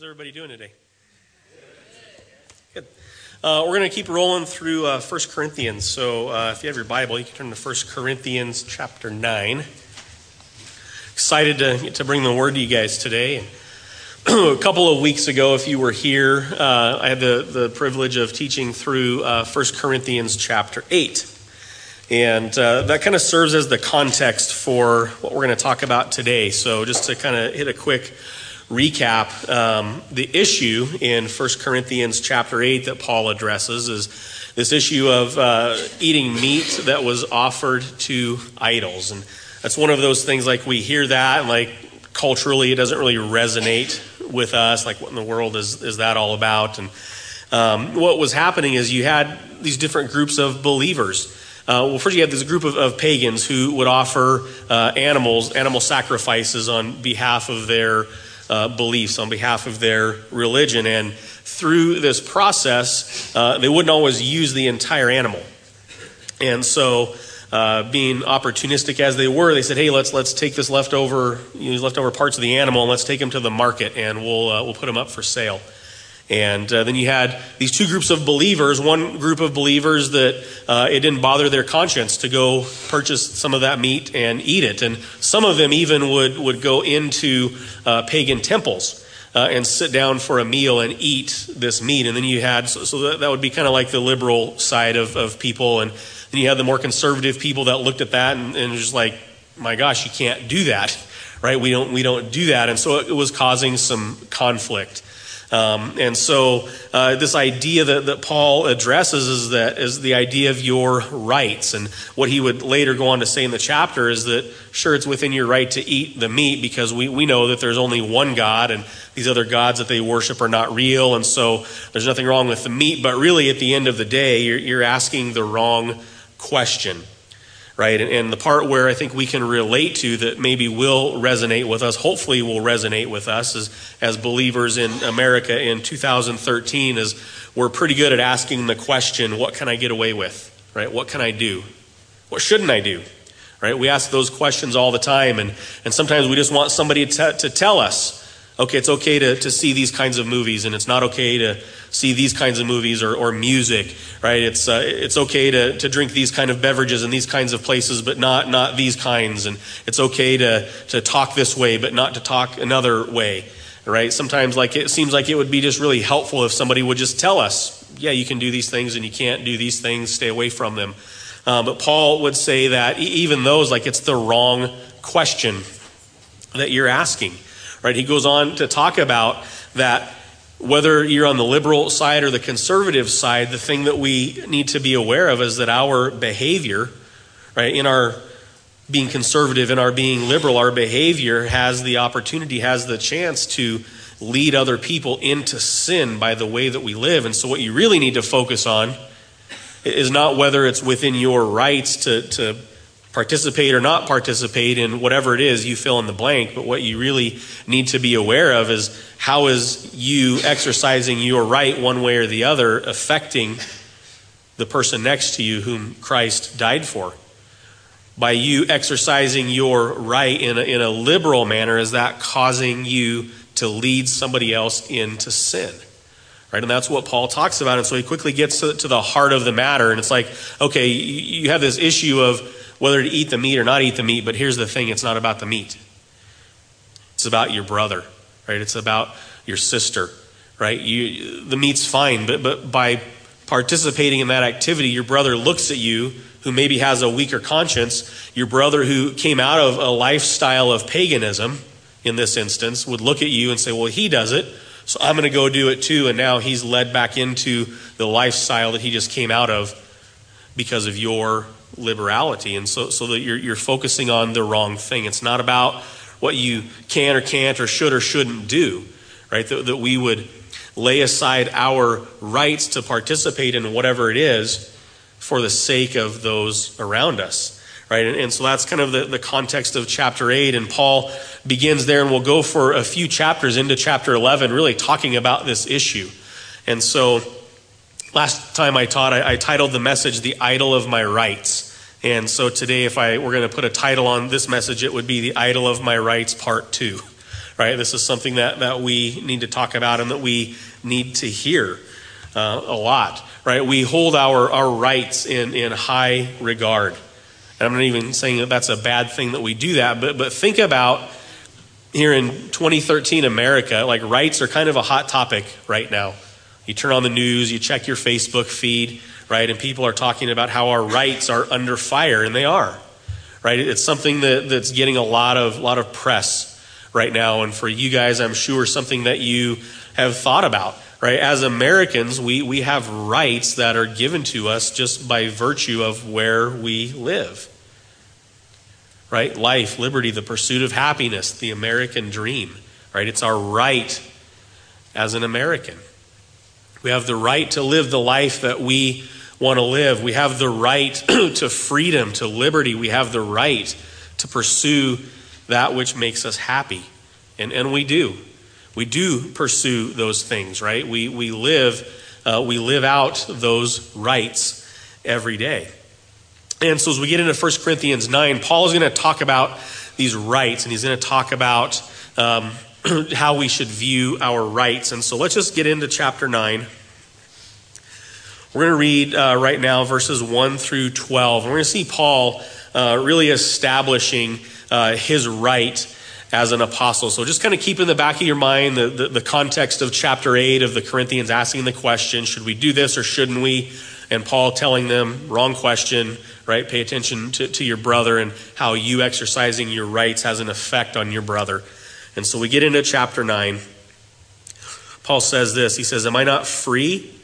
How's everybody doing today? Good. Uh, we're going to keep rolling through uh, 1 Corinthians. So uh, if you have your Bible, you can turn to 1 Corinthians chapter 9. Excited to, to bring the word to you guys today. a couple of weeks ago, if you were here, uh, I had the, the privilege of teaching through uh, 1 Corinthians chapter 8. And uh, that kind of serves as the context for what we're going to talk about today. So, just to kind of hit a quick recap, um, the issue in 1 Corinthians chapter 8 that Paul addresses is this issue of uh, eating meat that was offered to idols. And that's one of those things like we hear that, and like culturally, it doesn't really resonate with us. Like, what in the world is, is that all about? And um, what was happening is you had these different groups of believers. Uh, well, first you have this group of, of pagans who would offer uh, animals, animal sacrifices on behalf of their uh, beliefs, on behalf of their religion. And through this process, uh, they wouldn't always use the entire animal. And so, uh, being opportunistic as they were, they said, "Hey, let's let's take this leftover, you know, leftover parts of the animal, and let's take them to the market, and we'll uh, we'll put them up for sale." And uh, then you had these two groups of believers. One group of believers that uh, it didn't bother their conscience to go purchase some of that meat and eat it. And some of them even would, would go into uh, pagan temples uh, and sit down for a meal and eat this meat. And then you had, so, so that, that would be kind of like the liberal side of, of people. And then you had the more conservative people that looked at that and, and just like, my gosh, you can't do that, right? We don't, we don't do that. And so it was causing some conflict. Um, and so, uh, this idea that, that Paul addresses is that is the idea of your rights. And what he would later go on to say in the chapter is that, sure, it's within your right to eat the meat because we, we know that there's only one God and these other gods that they worship are not real. And so, there's nothing wrong with the meat. But really, at the end of the day, you're, you're asking the wrong question right? And, and, the part where I think we can relate to that maybe will resonate with us, hopefully will resonate with us as, as believers in America in 2013 is we're pretty good at asking the question, what can I get away with, right? What can I do? What shouldn't I do? Right? We ask those questions all the time, and, and sometimes we just want somebody to, to tell us, okay, it's okay to, to see these kinds of movies, and it's not okay to see these kinds of movies or, or music, right? It's, uh, it's okay to, to drink these kind of beverages in these kinds of places, but not, not these kinds. And it's okay to, to talk this way, but not to talk another way, right? Sometimes like it seems like it would be just really helpful if somebody would just tell us, yeah, you can do these things and you can't do these things, stay away from them. Um, but Paul would say that even those, like it's the wrong question that you're asking, right? He goes on to talk about that whether you're on the liberal side or the conservative side, the thing that we need to be aware of is that our behavior, right, in our being conservative, in our being liberal, our behavior has the opportunity, has the chance to lead other people into sin by the way that we live. And so, what you really need to focus on is not whether it's within your rights to, to participate or not participate in whatever it is you fill in the blank, but what you really need to be aware of is how is you exercising your right one way or the other affecting the person next to you whom Christ died for? By you exercising your right in a, in a liberal manner, is that causing you to lead somebody else into sin? Right? And that's what Paul talks about. And so he quickly gets to, to the heart of the matter. And it's like, okay, you, you have this issue of whether to eat the meat or not eat the meat, but here's the thing it's not about the meat. It's about your brother, right? It's about your sister, right? You, the meat's fine, but, but by participating in that activity, your brother looks at you who maybe has a weaker conscience. Your brother who came out of a lifestyle of paganism, in this instance, would look at you and say, Well, he does it, so I'm going to go do it too. And now he's led back into the lifestyle that he just came out of because of your liberality. And so, so that you're, you're focusing on the wrong thing. It's not about what you can or can't or should or shouldn't do, right? That, that we would lay aside our rights to participate in whatever it is for the sake of those around us. Right? And, and so that's kind of the, the context of chapter 8. And Paul begins there, and we'll go for a few chapters into chapter 11, really talking about this issue. And so last time I taught, I, I titled the message, The Idol of My Rights. And so today, if I were going to put a title on this message, it would be The Idol of My Rights, Part 2. right? This is something that, that we need to talk about and that we need to hear uh, a lot, right? We hold our, our rights in, in high regard. And I'm not even saying that that's a bad thing that we do that, but, but think about here in 2013 America, like rights are kind of a hot topic right now. You turn on the news, you check your Facebook feed, right? And people are talking about how our rights are under fire, and they are, right? It's something that, that's getting a lot of, lot of press right now. And for you guys, I'm sure something that you have thought about, right? As Americans, we, we have rights that are given to us just by virtue of where we live right? Life, liberty, the pursuit of happiness, the American dream, right? It's our right as an American. We have the right to live the life that we want to live. We have the right to freedom, to liberty. We have the right to pursue that which makes us happy. And, and we do. We do pursue those things, right? We, we, live, uh, we live out those rights every day. And so, as we get into 1 Corinthians 9, Paul is going to talk about these rights, and he's going to talk about um, how we should view our rights. And so, let's just get into chapter 9. We're going to read uh, right now verses 1 through 12. And we're going to see Paul uh, really establishing uh, his right as an apostle. So just kind of keep in the back of your mind the, the, the, context of chapter 8 of the Corinthians asking the question should we do this or shouldn't we? And Paul telling them, wrong question, right? Pay attention to, to your brother and how you exercising your rights has an effect on your brother. And so we get into chapter 9. Paul says this He says, Am I not free?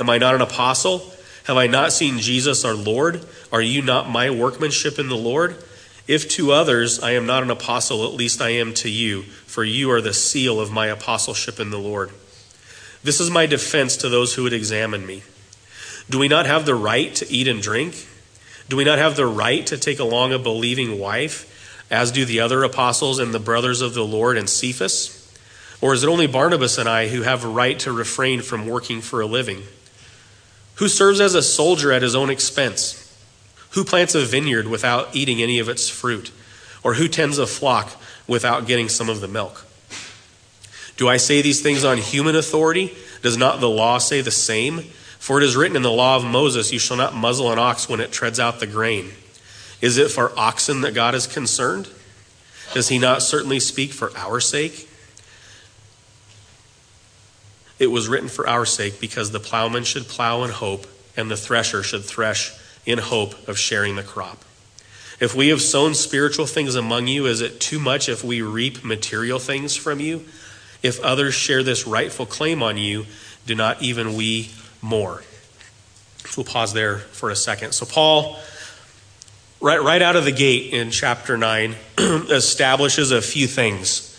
Am I not an apostle? Have I not seen Jesus our Lord? Are you not my workmanship in the Lord? If to others I am not an apostle, at least I am to you, for you are the seal of my apostleship in the Lord. This is my defense to those who would examine me. Do we not have the right to eat and drink? Do we not have the right to take along a believing wife, as do the other apostles and the brothers of the Lord and Cephas? Or is it only Barnabas and I who have a right to refrain from working for a living? Who serves as a soldier at his own expense? Who plants a vineyard without eating any of its fruit? Or who tends a flock without getting some of the milk? Do I say these things on human authority? Does not the law say the same? For it is written in the law of Moses, You shall not muzzle an ox when it treads out the grain. Is it for oxen that God is concerned? Does he not certainly speak for our sake? It was written for our sake because the plowman should plow in hope, and the thresher should thresh in hope of sharing the crop. If we have sown spiritual things among you, is it too much if we reap material things from you? If others share this rightful claim on you, do not even we more. We'll pause there for a second. So, Paul, right, right out of the gate in chapter 9, establishes a few things,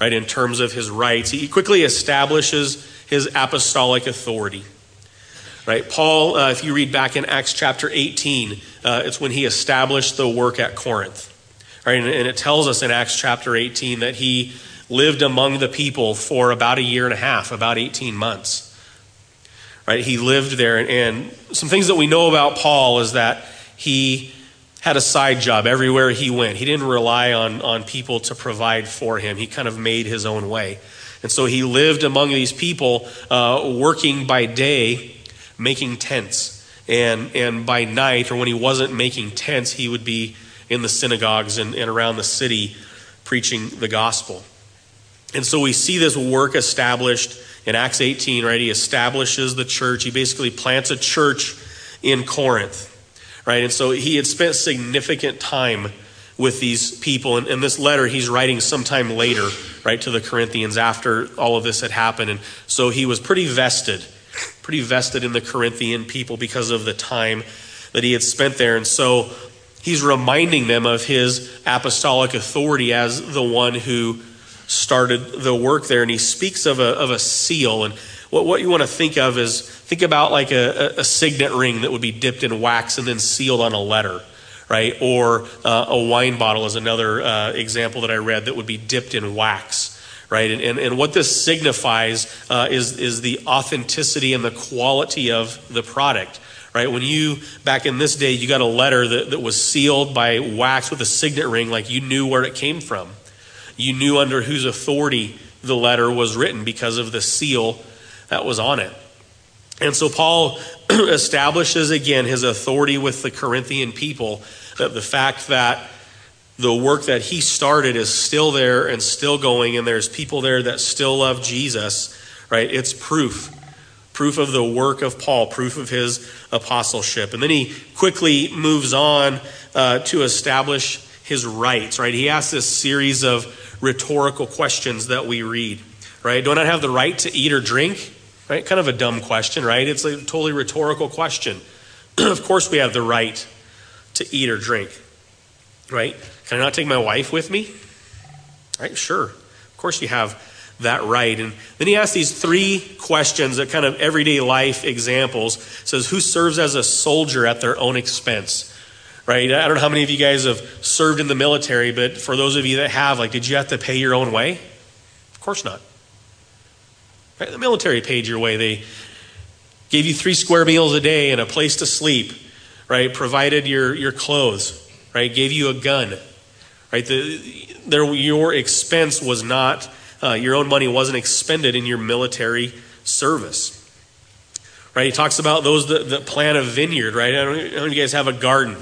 right, in terms of his rights. He quickly establishes his apostolic authority. Right? Paul, uh, if you read back in Acts chapter 18, uh, it's when he established the work at Corinth. Right? And, and it tells us in Acts chapter 18 that he lived among the people for about a year and a half, about 18 months right? He lived there. And some things that we know about Paul is that he had a side job everywhere he went. He didn't rely on, on people to provide for him, he kind of made his own way. And so he lived among these people, uh, working by day, making tents. And, and by night, or when he wasn't making tents, he would be in the synagogues and, and around the city preaching the gospel. And so we see this work established in Acts 18, right? He establishes the church. He basically plants a church in Corinth, right? And so he had spent significant time with these people. And in this letter, he's writing sometime later, right, to the Corinthians after all of this had happened. And so he was pretty vested, pretty vested in the Corinthian people because of the time that he had spent there. And so he's reminding them of his apostolic authority as the one who started the work there, and he speaks of a, of a seal. And what, what you want to think of is think about like a, a signet ring that would be dipped in wax and then sealed on a letter, right? Or uh, a wine bottle is another uh, example that I read that would be dipped in wax. Right, and, and, and what this signifies uh, is, is the authenticity and the quality of the product right? When you, back in this day, you got a letter that, that was sealed by wax with a signet ring, like you knew where it came from. you knew under whose authority the letter was written because of the seal that was on it. And so Paul establishes again his authority with the Corinthian people that the fact that the work that he started is still there and still going, and there's people there that still love Jesus, right? It's proof. Proof of the work of Paul, proof of his apostleship. And then he quickly moves on uh, to establish his rights, right? He asks this series of rhetorical questions that we read, right? Do I not have the right to eat or drink? Right? Kind of a dumb question, right? It's a totally rhetorical question. of course, we have the right to eat or drink, right? Can I not take my wife with me? Right? Sure. Of course, you have that right. And then he asks these three questions that kind of everyday life examples. It says, Who serves as a soldier at their own expense? Right? I don't know how many of you guys have served in the military, but for those of you that have, like, did you have to pay your own way? Of course not. Right? The military paid your way. They gave you three square meals a day and a place to sleep, right? Provided your, your clothes, right? Gave you a gun, right? The, there, your expense was not, uh, your own money wasn't expended in your military service. Right? He talks about those that, that plant a vineyard, right? I don't, I don't you guys have a garden,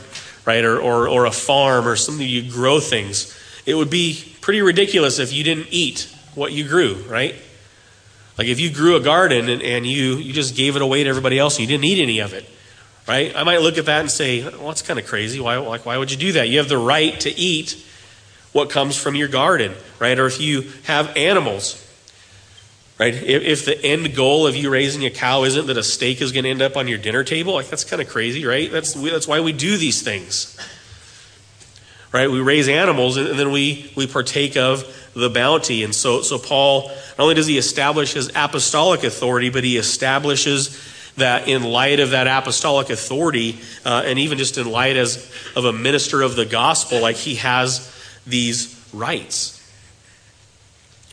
right? Or, or, or a farm or something you grow things. It would be pretty ridiculous if you didn't eat what you grew, right? Like if you grew a garden and, and you, you just gave it away to everybody else and you didn't eat any of it, right? I might look at that and say, well, that's kind of crazy. Why, like, why would you do that? You have the right to eat what comes from your garden, right? Or if you have animals, right? If, if the end goal of you raising a cow isn't that a steak is going to end up on your dinner table, like that's kind of crazy, right? That's, that's why we do these things, right? We raise animals and, and then we, we partake of the bounty. And so, so Paul, not only does he establish his apostolic authority, but he establishes that in light of that apostolic authority, uh, and even just in light as of a minister of the gospel, like he has these rights.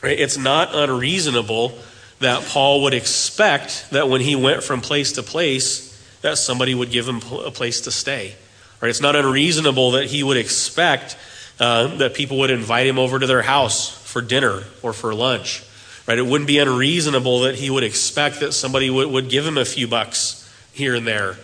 Right? It's not unreasonable that Paul would expect that when he went from place to place, that somebody would give him a place to stay. Right? It's not unreasonable that he would expect uh, that people would invite him over to their house for dinner or for lunch. Right? It wouldn't be unreasonable that he would expect that somebody would, would give him a few bucks here and there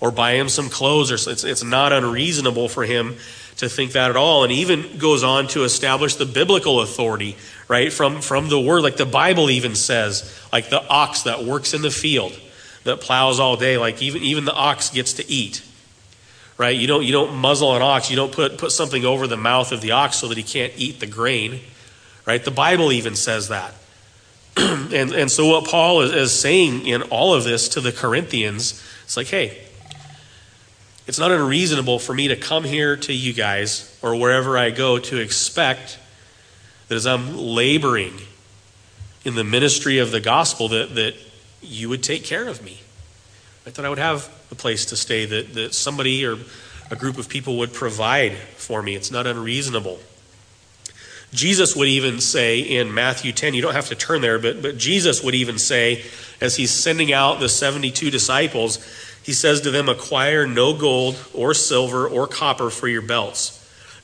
or buy him some clothes. Or it's, it's not unreasonable for him to think that at all. And even goes on to establish the biblical authority, right, from, from the word. Like the Bible even says, like the ox that works in the field, that plows all day, like even, even the ox gets to eat. Right? You don't, you don't muzzle an ox. You don't put, put something over the mouth of the ox so that he can't eat the grain. Right? The Bible even says that. and, and so, what Paul is, is saying in all of this to the Corinthians, it's like, hey, it's not unreasonable for me to come here to you guys or wherever I go to expect that as I'm laboring in the ministry of the gospel that, that you would take care of me. I thought I would have a place to stay, that, that somebody or a group of people would provide for me. It's not unreasonable. Jesus would even say in Matthew 10, you don't have to turn there, but, but Jesus would even say, as he's sending out the 72 disciples, he says to them, Acquire no gold or silver or copper for your belts,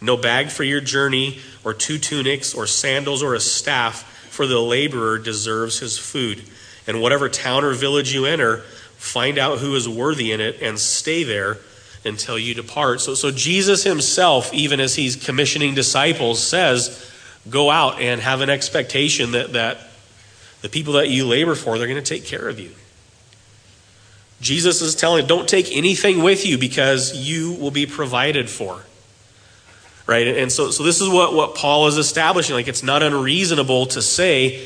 no bag for your journey, or two tunics, or sandals, or a staff, for the laborer deserves his food. And whatever town or village you enter, find out who is worthy in it, and stay there until you depart. So, so Jesus himself, even as he's commissioning disciples, says, Go out and have an expectation that, that the people that you labor for, they're going to take care of you. Jesus is telling, don't take anything with you because you will be provided for. Right? And so, so this is what, what Paul is establishing. Like, it's not unreasonable to say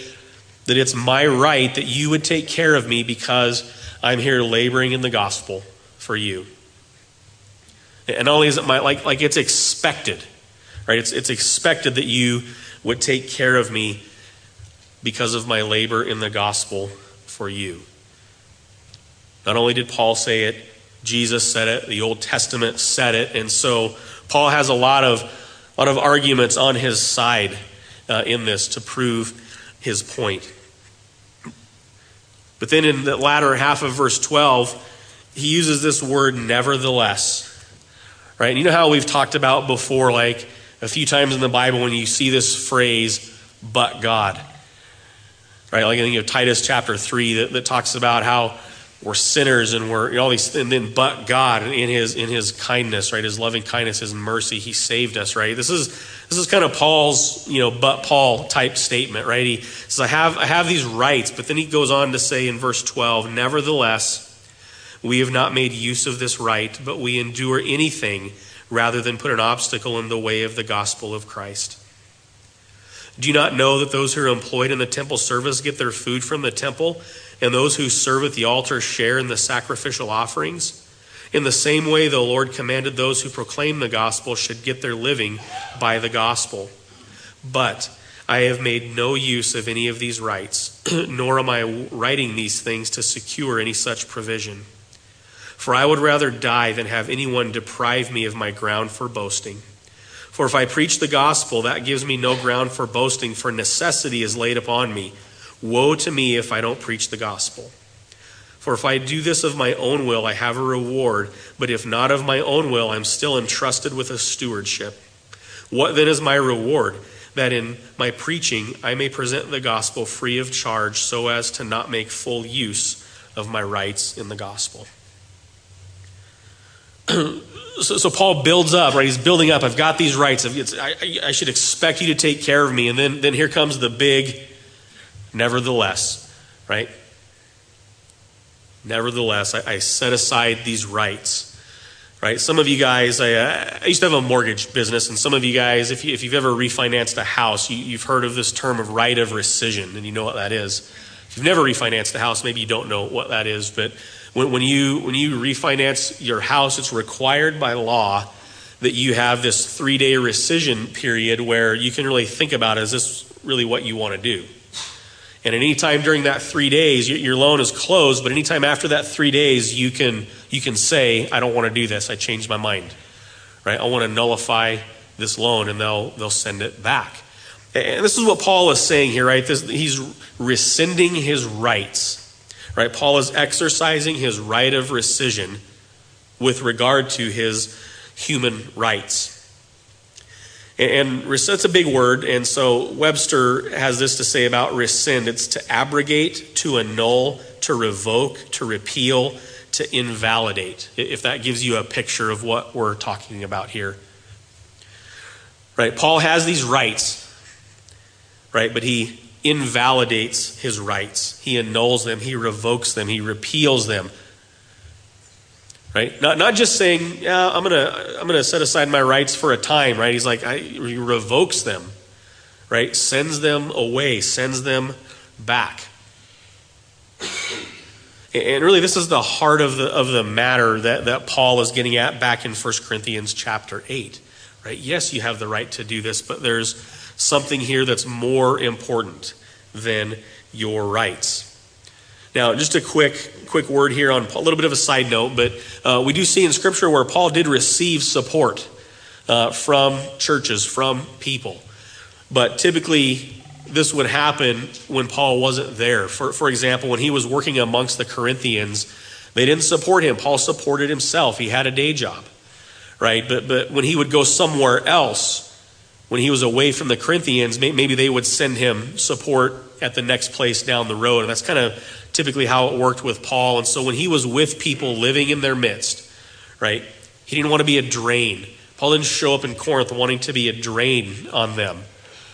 that it's my right that you would take care of me because I'm here laboring in the gospel for you. And not only is it my, like, like it's expected, right? It's, it's expected that you would take care of me because of my labor in the gospel for you. Not only did Paul say it, Jesus said it, the Old Testament said it, and so Paul has a lot of, lot of arguments on his side uh, in this to prove his point. But then in the latter half of verse 12, he uses this word nevertheless. Right? And you know how we've talked about before, like a few times in the Bible when you see this phrase, but God. Right? Like I think of Titus chapter 3 that, that talks about how we're sinners and we're all these and then but God in his in his kindness, right? His loving kindness, his mercy, he saved us, right? This is this is kind of Paul's, you know, but Paul type statement, right? He says, I have I have these rights, but then he goes on to say in verse 12, nevertheless, we have not made use of this right, but we endure anything rather than put an obstacle in the way of the gospel of Christ. Do you not know that those who are employed in the temple service get their food from the temple, and those who serve at the altar share in the sacrificial offerings? In the same way, the Lord commanded those who proclaim the gospel should get their living by the gospel. But I have made no use of any of these rights, nor am I writing these things to secure any such provision. For I would rather die than have anyone deprive me of my ground for boasting. For if I preach the gospel, that gives me no ground for boasting, for necessity is laid upon me. Woe to me if I don't preach the gospel. For if I do this of my own will, I have a reward, but if not of my own will, I'm still entrusted with a stewardship. What then is my reward? That in my preaching I may present the gospel free of charge, so as to not make full use of my rights in the gospel. so, so, Paul builds up, right? He's building up. I've got these rights. I, I should expect you to take care of me. And then, then here comes the big, nevertheless, right? Nevertheless, I, I set aside these rights. Right? Some of you guys, I, uh, I, used to have a mortgage business, and some of you guys, if, you, if you've ever refinanced a house, you, you've heard of this term of right of rescission, and you know what that is. If you've never refinanced a house, maybe you don't know what that is, but when, when, you, when you refinance your house, it's required by law that you have this three day rescission period where you can really think about is this really what you want to do? And any time during that three days, your loan is closed, but anytime after that three days, you can, you can say, I don't want to do this. I changed my mind. Right? I want to nullify this loan, and they'll, they'll send it back. And this is what Paul is saying here, right? This, he's rescinding his rights Right? Paul is exercising his right of rescission with regard to his human rights. And that's a big word, and so Webster has this to say about rescind it's to abrogate, to annul, to revoke, to repeal, to invalidate, if that gives you a picture of what we're talking about here. Right? Paul has these rights, right? But he invalidates his rights. He annuls them, he revokes them, he repeals them. Right? Not, not just saying, yeah, I'm gonna I'm gonna set aside my rights for a time, right? He's like, I, he revokes them, right? Sends them away, sends them back. And really, this is the heart of the, of the matter that, that Paul is getting at back in 1 Corinthians chapter 8. Right? Yes, you have the right to do this, but there's something here that's more important than your rights. Now, just a quick quick word here on a little bit of a side note, but uh, we do see in Scripture where Paul did receive support uh, from churches, from people. But typically, this would happen when Paul wasn't there. For, for example, when he was working amongst the Corinthians, they didn't support him. Paul supported himself. He had a day job, right? But, but when he would go somewhere else, when he was away from the Corinthians, maybe they would send him support at the next place down the road. And that's kind of typically how it worked with Paul. And so when he was with people living in their midst, right, he didn't want to be a drain. Paul didn't show up in Corinth wanting to be a drain on them,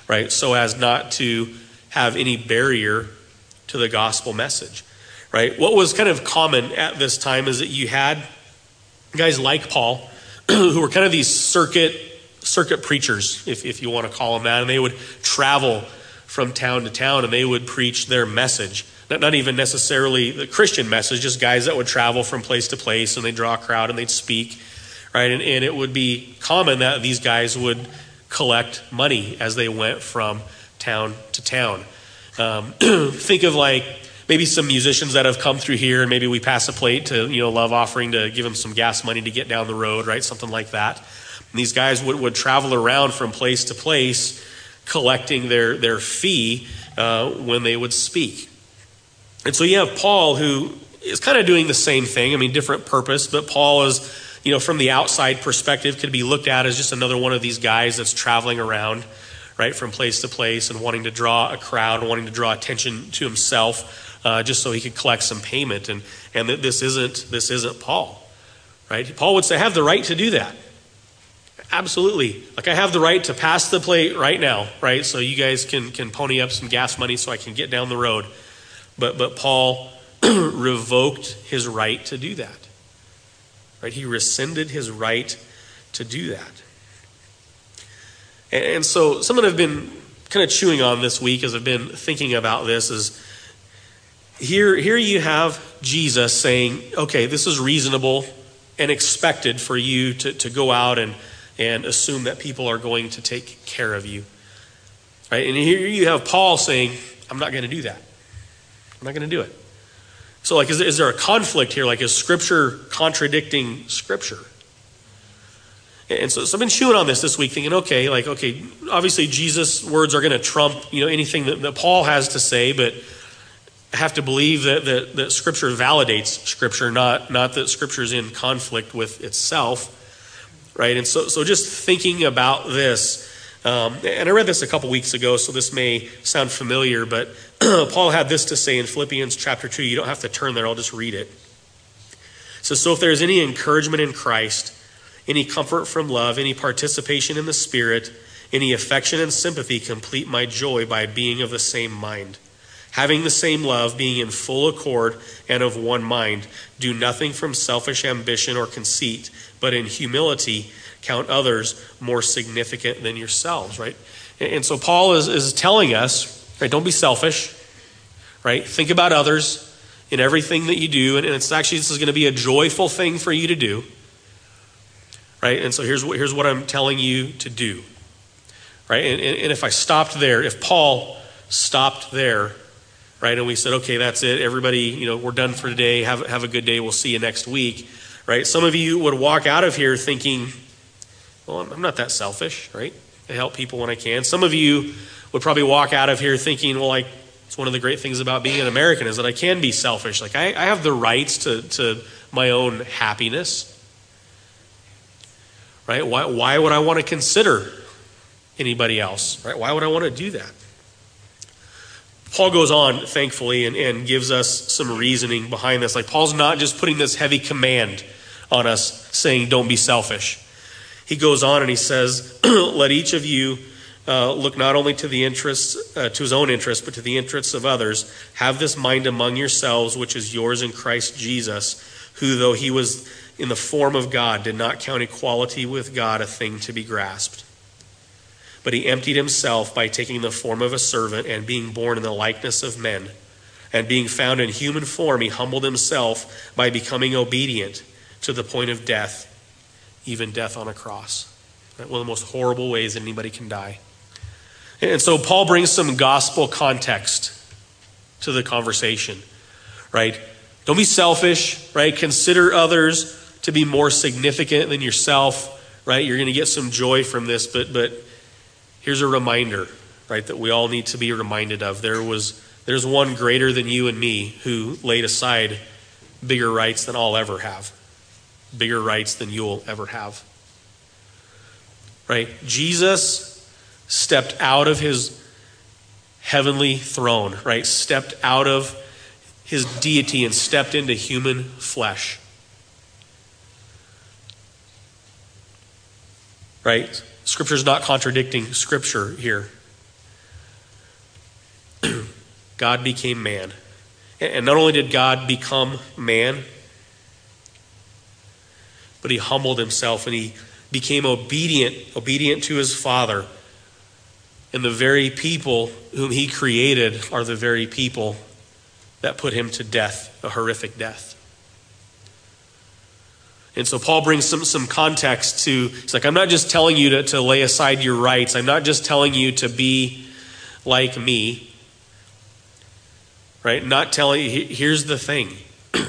right, so as not to have any barrier to the gospel message, right? What was kind of common at this time is that you had guys like Paul who were kind of these circuit circuit preachers, if, if you want to call them that, and they would travel from town to town and they would preach their message. Not, even necessarily the Christian message, just guys that would travel from place to place and they'd draw a crowd and they'd speak, right? And, and it would be common that these guys would collect money as they went from town to town. Um, think of like maybe some musicians that have come through here and maybe we pass a plate to you know love offering to give them some gas money to get down the road right something like that and these guys would, would travel around from place to place collecting their, their fee uh, when they would speak. And so you have Paul who is kind of doing the same thing. I mean, different purpose, but Paul is you know, from the outside perspective, could be looked at as just another one of these guys that's traveling around, right, from place to place and wanting to draw a crowd wanting to draw attention to himself, uh, just so he could collect some payment. And and that this isn't this isn't Paul, right? Paul would say, "I have the right to do that." Absolutely. Like I have the right to pass the plate right now, right? So you guys can can pony up some gas money so I can get down the road. But but Paul revoked his right to do that. Right? He rescinded his right to do that. And, and so something I've been kind of chewing on this week as I've been thinking about this is here here you have Jesus saying, okay, this is reasonable and expected for you to, to go out and and assume that people are going to take care of you. Right? And here you have Paul saying, I'm not going to do that. I'm not going to do it. So, like, is, is there a conflict here? Like, is Scripture contradicting Scripture? And so, so I've been chewing on this this week, thinking, okay, like, okay, obviously Jesus' words are going to trump, you know, anything that, that Paul has to say, but I have to believe that, that, that Scripture validates Scripture, not, not that Scripture is in conflict with itself right? And so, so just thinking about this, um, and I read this a couple weeks ago, so this may sound familiar, but Paul had this to say in Philippians chapter 2. You don't have to turn there, I'll just read it. So, so if there is any encouragement in Christ, any comfort from love, any participation in the Spirit, any affection and sympathy, complete my joy by being of the same mind. Having the same love, being in full accord and of one mind, do nothing from selfish ambition or conceit but in humility count others more significant than yourselves, right? And so Paul is, is telling us, right, don't be selfish, right? Think about others in everything that you do. And it's actually, this is going to be a joyful thing for you to do, right? And so here's what, here's what I'm telling you to do, right? And, and, and if I stopped there, if Paul stopped there, right, and we said, okay, that's it, everybody, you know, we're done for today, have, have a good day, we'll see you next week right? Some of you would walk out of here thinking, well, I'm not that selfish, right? I help people when I can. Some of you would probably walk out of here thinking, well, like, it's one of the great things about being an American is that I can be selfish. Like, I, I have the rights to, to my own happiness, right? Why, why would I want to consider anybody else, right? Why would I want to do that? Paul goes on, thankfully, and, and gives us some reasoning behind this. Like, Paul's not just putting this heavy command on us, saying, don't be selfish. He goes on and he says, let each of you uh, look not only to the interests, uh, to his own interests, but to the interests of others. Have this mind among yourselves, which is yours in Christ Jesus, who, though he was in the form of God, did not count equality with God a thing to be grasped but he emptied himself by taking the form of a servant and being born in the likeness of men. And being found in human form, he humbled himself by becoming obedient to the point of death, even death on a cross. One of the most horrible ways that anybody can die. And so Paul brings some gospel context to the conversation, right? Don't be selfish, right? Consider others to be more significant than yourself, right? You're going to get some joy from this, but but here's a reminder, right, that we all need to be reminded of. There was there's one greater than you and me who laid aside bigger rights than I'll ever have. Bigger rights than you'll ever have. Right? Jesus stepped out of his heavenly throne, right? Stepped out of his deity and stepped into human flesh. Right? Scripture is not contradicting Scripture here. God became man. And not only did God become man, but he humbled himself and he became obedient, obedient to his Father. And the very people whom he created are the very people that put him to death, a horrific death. And so Paul brings some, some context to, it's like, I'm not just telling you to, to lay aside your rights. I'm not just telling you to be like me. Right? Not telling you, here's the thing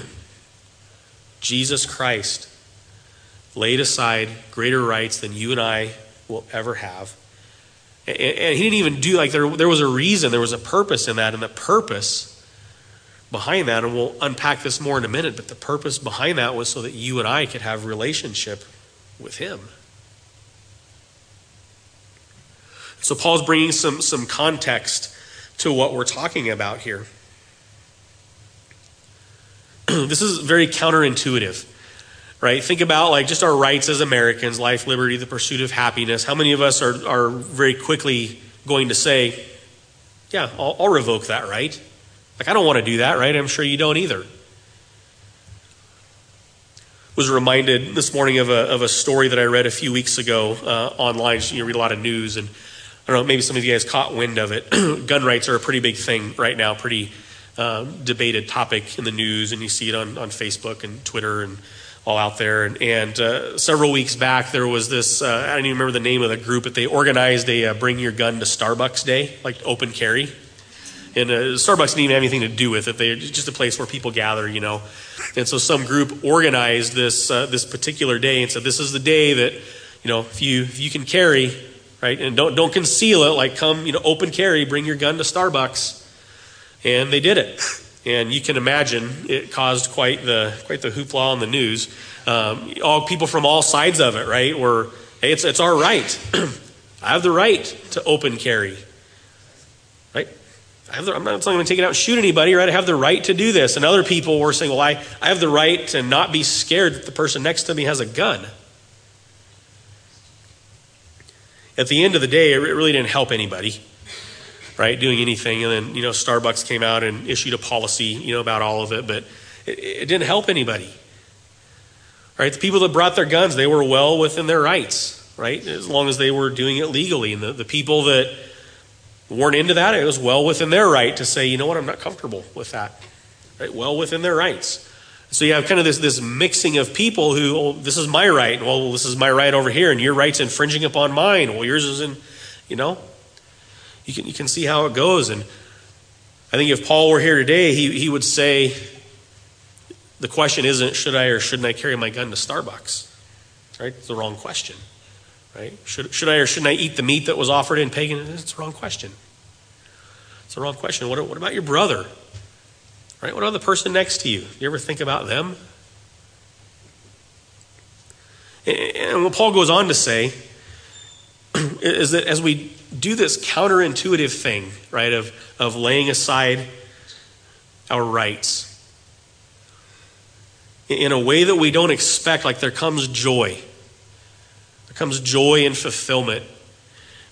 Jesus Christ laid aside greater rights than you and I will ever have. And, he didn't even do, like, there, there was a reason, there was a purpose in that. And the purpose behind that, and we'll unpack this more in a minute, but the purpose behind that was so that you and I could have relationship with him. So Paul's bringing some, some context to what we're talking about here. this is very counterintuitive, right? Think about like just our rights as Americans life, liberty, the pursuit of happiness. How many of us are, are very quickly going to say, Yeah, I'll, I'll revoke that right? Like, I don't want to do that, right? I'm sure you don't either. Was reminded this morning of a, of a story that I read a few weeks ago uh, online. You read a lot of news, and I don't know, maybe some of you guys caught wind of it. Gun rights are a pretty big thing right now, pretty uh, debated topic in the news, and you see it on, on Facebook and Twitter and all out there. And, and uh, several weeks back, there was this uh, I don't even remember the name of the group, but they organized a uh, Bring Your Gun to Starbucks Day, like open carry. And uh, Starbucks didn't even have anything to do with it. They're just a place where people gather, you know. And so some group organized this uh, this particular day and said, "This is the day that, you know, if you if you can carry, right, and don't don't conceal it. Like come, you know, open carry, bring your gun to Starbucks." And they did it. And you can imagine it caused quite the quite the hoopla on the news. Um, all people from all sides of it, right, were, "Hey, it's it's our right. I have the right to open carry." Right? I I'm not going to take it out and shoot anybody, right? I have the right to do this. And other people were saying, well, I, I have the right to not be scared that the person next to me has a gun. At the end of the day, it really didn't help anybody, right? Doing anything. And then, you know, Starbucks came out and issued a policy, you know, about all of it, but it, it didn't help anybody. Right? The people that brought their guns, they were well within their rights, right? As long as they were doing it legally. And the, the people that weren't into that, it was well within their right to say, you know what, I'm not comfortable with that. Right? Well within their rights. So you have kind of this, this mixing of people who, oh, this is my right. Well, this is my right over here, and your right's infringing upon mine. Well, yours is in, you know. You can, you can see how it goes. And I think if Paul were here today, he, he would say, the question isn't, should I or shouldn't I carry my gun to Starbucks? Right? It's the wrong question. Right? Should, should I or shouldn't I eat the meat that was offered in pagan? It's the wrong question. It's the wrong question. What, what about your brother? Right? What about the person next to you? Do You ever think about them? And what Paul goes on to say is that as we do this counterintuitive thing, right, of, of laying aside our rights in a way that we don't expect, like there comes joy there comes joy and fulfillment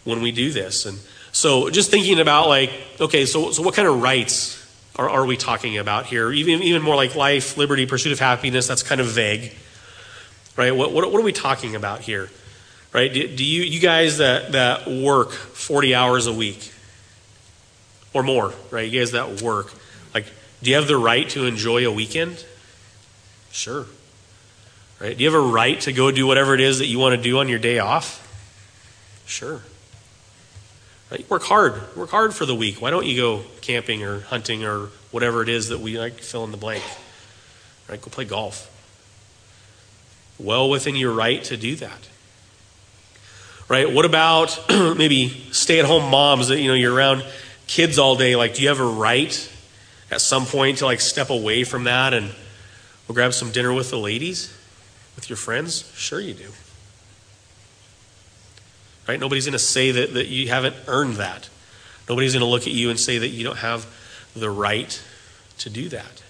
when we do this. And so just thinking about like, okay, so, so what kind of rights are, are we talking about here? Even, even more like life, liberty, pursuit of happiness, that's kind of vague. Right? What, what, what are we talking about here? Right? Do, do you, you guys that, that work 40 hours a week or more, right? You guys that work, like, do you have the right to enjoy a weekend? Sure. Right? Do you have a right to go do whatever it is that you want to do on your day off? Sure. Right? Work hard. Work hard for the week. Why don't you go camping or hunting or whatever it is that we like fill in the blank? Right? Go play golf. Well within your right to do that. Right? What about maybe stay-at-home moms that you know you're around kids all day like do you have a right at some point to like step away from that and we'll grab some dinner with the ladies? with your friends? Sure, you do. Right? Nobody's going to say that, that you haven't earned that. Nobody's going to look at you and say that you don't have the right to do that.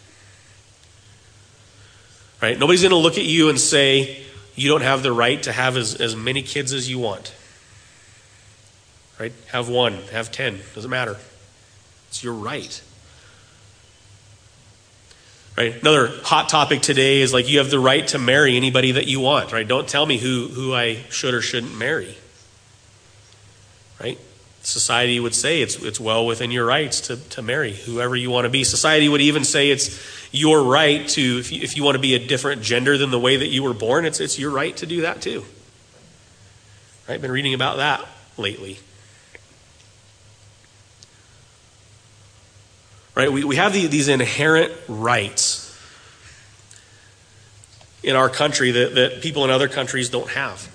Right? Nobody's going to look at you and say you don't have the right to have as, as many kids as you want. Right? Have one, have ten, doesn't matter. It's your right. Right? Another hot topic today is like you have the right to marry anybody that you want, right? Don't tell me who, who I should or shouldn't marry. Right? Society would say it's, it's well within your rights to, to marry whoever you want to be. Society would even say it's your right to, if you, if you want to be a different gender than the way that you were born, it's, it's your right to do that too. Right? Been reading about that lately. Right? We, we have the, these inherent rights in our country that, that people in other countries don't have.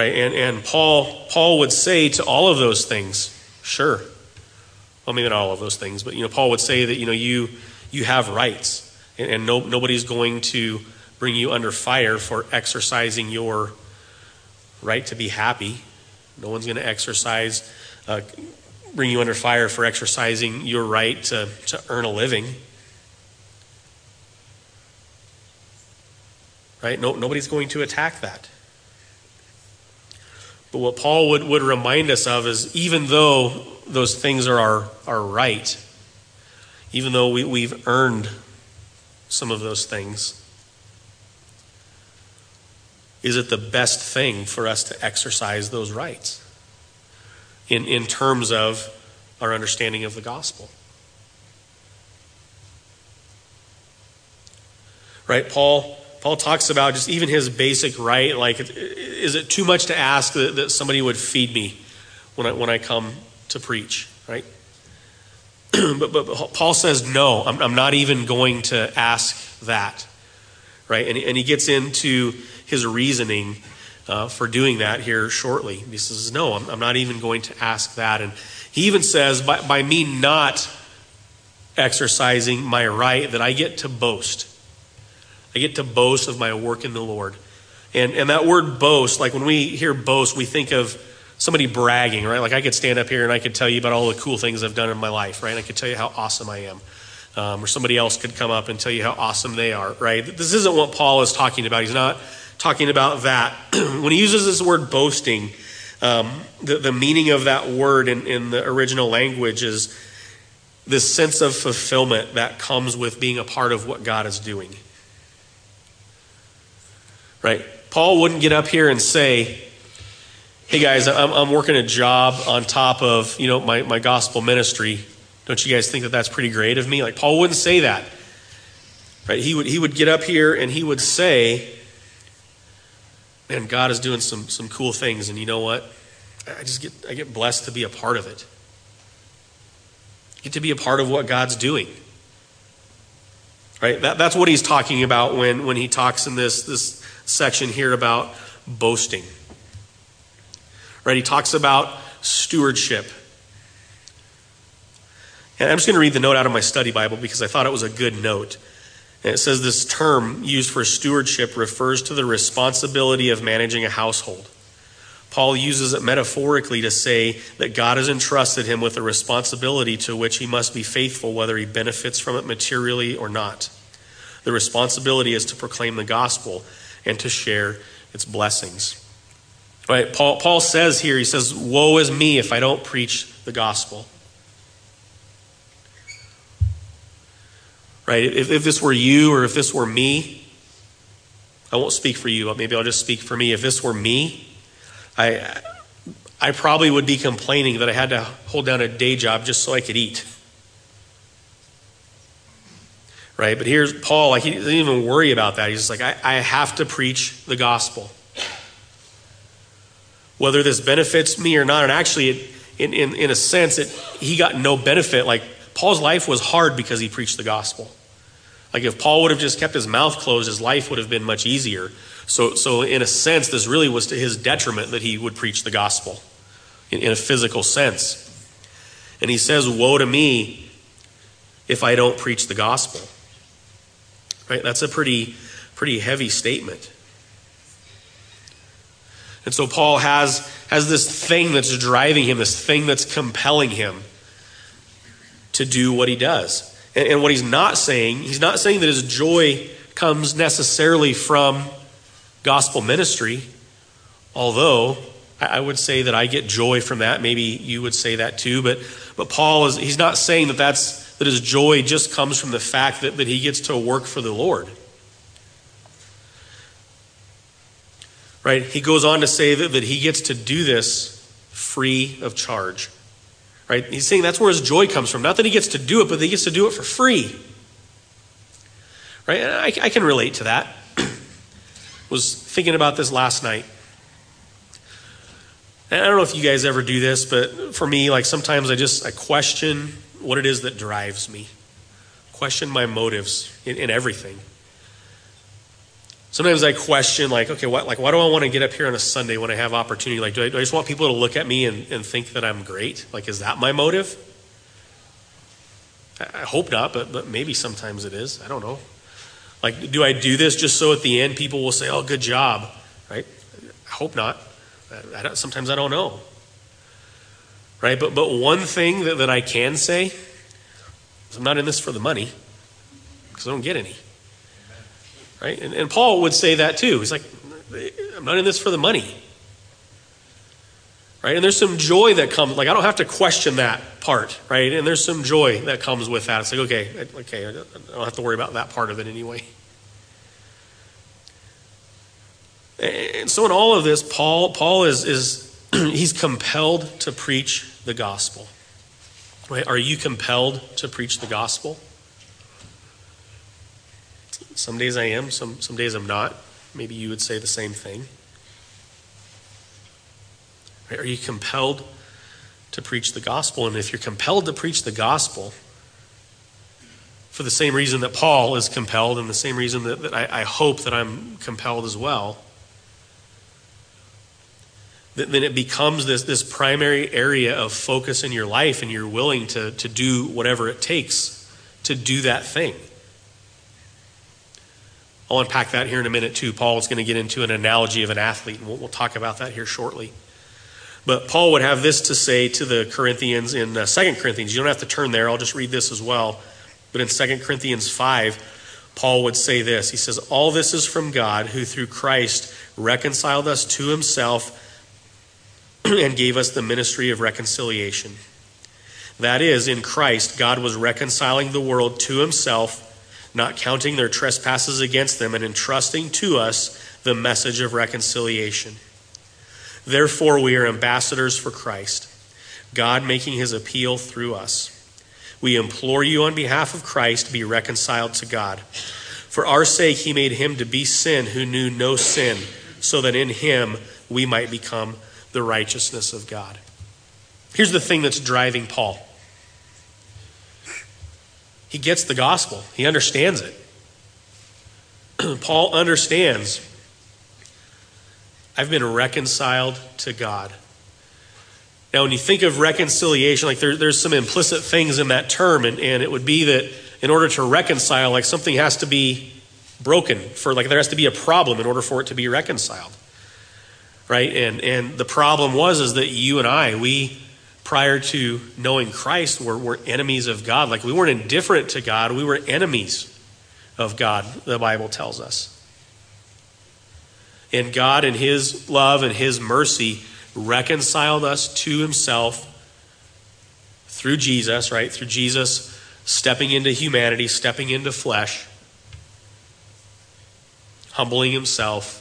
Right? And, and Paul, Paul would say to all of those things, sure, well, maybe not all of those things, but you know, Paul would say that you know you you have rights, and, and no, nobody's going to bring you under fire for exercising your right to be happy. No one's going to exercise, uh, bring you under fire for exercising your right to, to earn a living. Right? No, nobody's going to attack that. But what Paul would, would remind us of is even though those things are our, our right, even though we, we've earned some of those things, is it the best thing for us to exercise those rights in, in terms of our understanding of the gospel? Right? Paul, Paul talks about just even his basic right. Like, is it too much to ask that, that somebody would feed me when I, when I come to preach? Right? but, but, but, Paul says, no, I'm, I'm not even going to ask that. Right? And, and he gets into his reasoning uh, for doing that here shortly. He says, No, I'm, I'm, not even going to ask that. And he even says, by, by me not exercising my right, that I get to boast. I get to boast of my work in the Lord. And, and that word boast, like when we hear boast, we think of somebody bragging, right? Like I could stand up here and I could tell you about all the cool things I've done in my life, right? I could tell you how awesome I am. Um, or somebody else could come up and tell you how awesome they are, right? This isn't what Paul is talking about. He's not talking about that. when he uses this word boasting, um, the, the meaning of that word in, in the original language is this sense of fulfillment that comes with being a part of what God is doing. Right? Paul wouldn't get up here and say, hey guys, I'm, I'm working a job on top of, you know, my, my gospel ministry. Don't you guys think that that's pretty great of me? Like, Paul wouldn't say that. Right? He would, he would get up here and he would say, man, God is doing some, some cool things. And you know what? I just get, I get blessed to be a part of it. Get to be a part of what God's doing. Right? That, that's what he's talking about when, when he talks in this, this section here about boasting. Right? He talks about stewardship. And I'm just going to read the note out of my study Bible because I thought it was a good note. And it says this term used for stewardship refers to the responsibility of managing a household. Paul uses it metaphorically to say that God has entrusted him with a responsibility to which he must be faithful, whether he benefits from it materially or not. The responsibility is to proclaim the gospel and to share its blessings. Right? Paul, Paul says here, he says, Woe is me if I don't preach the gospel. right? If, if this were you or if this were me, I won't speak for you, but maybe I'll just speak for me. If this were me, I, I probably would be complaining that I had to hold down a day job just so I could eat. Right? But here's Paul, like he doesn't even worry about that. He's just like, I, I have to preach the gospel. Whether this benefits me or not, and actually, it, in, in, in a sense, it, he got no benefit. Like, Paul's life was hard because he preached the gospel. Like if Paul would have just kept his mouth closed, his life would have been much easier. So, so in a sense, this really was to his detriment that he would preach the gospel in, in a physical sense. And he says, Woe to me if I don't preach the gospel. Right? That's a pretty, pretty heavy statement. And so Paul has, has this thing that's driving him, this thing that's compelling him to do what he does. And, and what he's not saying, he's not saying that his joy comes necessarily from gospel ministry, although I would say that I get joy from that. Maybe you would say that too. But, but Paul is, he's not saying that that's, that his joy just comes from the fact that, that he gets to work for the Lord. Right? He goes on to say that, that he gets to do this free of charge. Right? He's saying that's where his joy comes from. Not that he gets to do it, but that he gets to do it for free. Right? And I, I can relate to that. Was thinking about this last night. And I don't know if you guys ever do this, but for me, like sometimes I just I question what it is that drives me. Question my motives in, in everything. Sometimes I question, like, okay, what, like, why do I want to get up here on a Sunday when I have opportunity? Like, do I, do I just want people to look at me and, and think that I'm great? Like, is that my motive? I hope not, but, but maybe sometimes it is. I don't know. Like, do I do this just so at the end people will say, oh, good job, right? I hope not. I, I sometimes I don't know. Right? But, but one thing that, that I can say is I'm not in this for the money because I don't get any. Right? And, and Paul would say that too. He's like, I'm not in this for the money. Right? And there's some joy that comes, like, I don't have to question that part, right? And there's some joy that comes with that. It's like, okay, okay, I don't have to worry about that part of it anyway. And so in all of this, Paul, Paul is, is he's compelled to preach the gospel. Right? Are you compelled to preach the gospel? Some days I am, some, some days I'm not. Maybe you would say the same thing. Are you compelled to preach the gospel? And if you're compelled to preach the gospel, for the same reason that Paul is compelled, and the same reason that, that I, I hope that I'm compelled as well, then it becomes this, this primary area of focus in your life, and you're willing to, to do whatever it takes to do that thing. I'll unpack that here in a minute, too. Paul's going to get into an analogy of an athlete, and we'll, we'll talk about that here shortly. But Paul would have this to say to the Corinthians in uh, 2 Corinthians. You don't have to turn there, I'll just read this as well. But in 2 Corinthians 5, Paul would say this He says, All this is from God, who through Christ reconciled us to himself and gave us the ministry of reconciliation. That is, in Christ, God was reconciling the world to himself, not counting their trespasses against them, and entrusting to us the message of reconciliation. Therefore, we are ambassadors for Christ, God making his appeal through us. We implore you on behalf of Christ, be reconciled to God. For our sake, he made him to be sin who knew no sin, so that in him we might become the righteousness of God. Here's the thing that's driving Paul he gets the gospel, he understands it. Paul understands I've been reconciled to God. Now, when you think of reconciliation, like there, there's some implicit things in that term, and, and it would be that in order to reconcile, like something has to be broken for like there has to be a problem in order for it to be reconciled right? And and the problem was is that you and i we prior to knowing christ were, were enemies of god. Like we weren't indifferent to god. We were enemies of god the bible tells us and God, in His love and His mercy, reconciled us to Himself through Jesus, right? Through Jesus stepping into humanity, stepping into flesh, humbling Himself,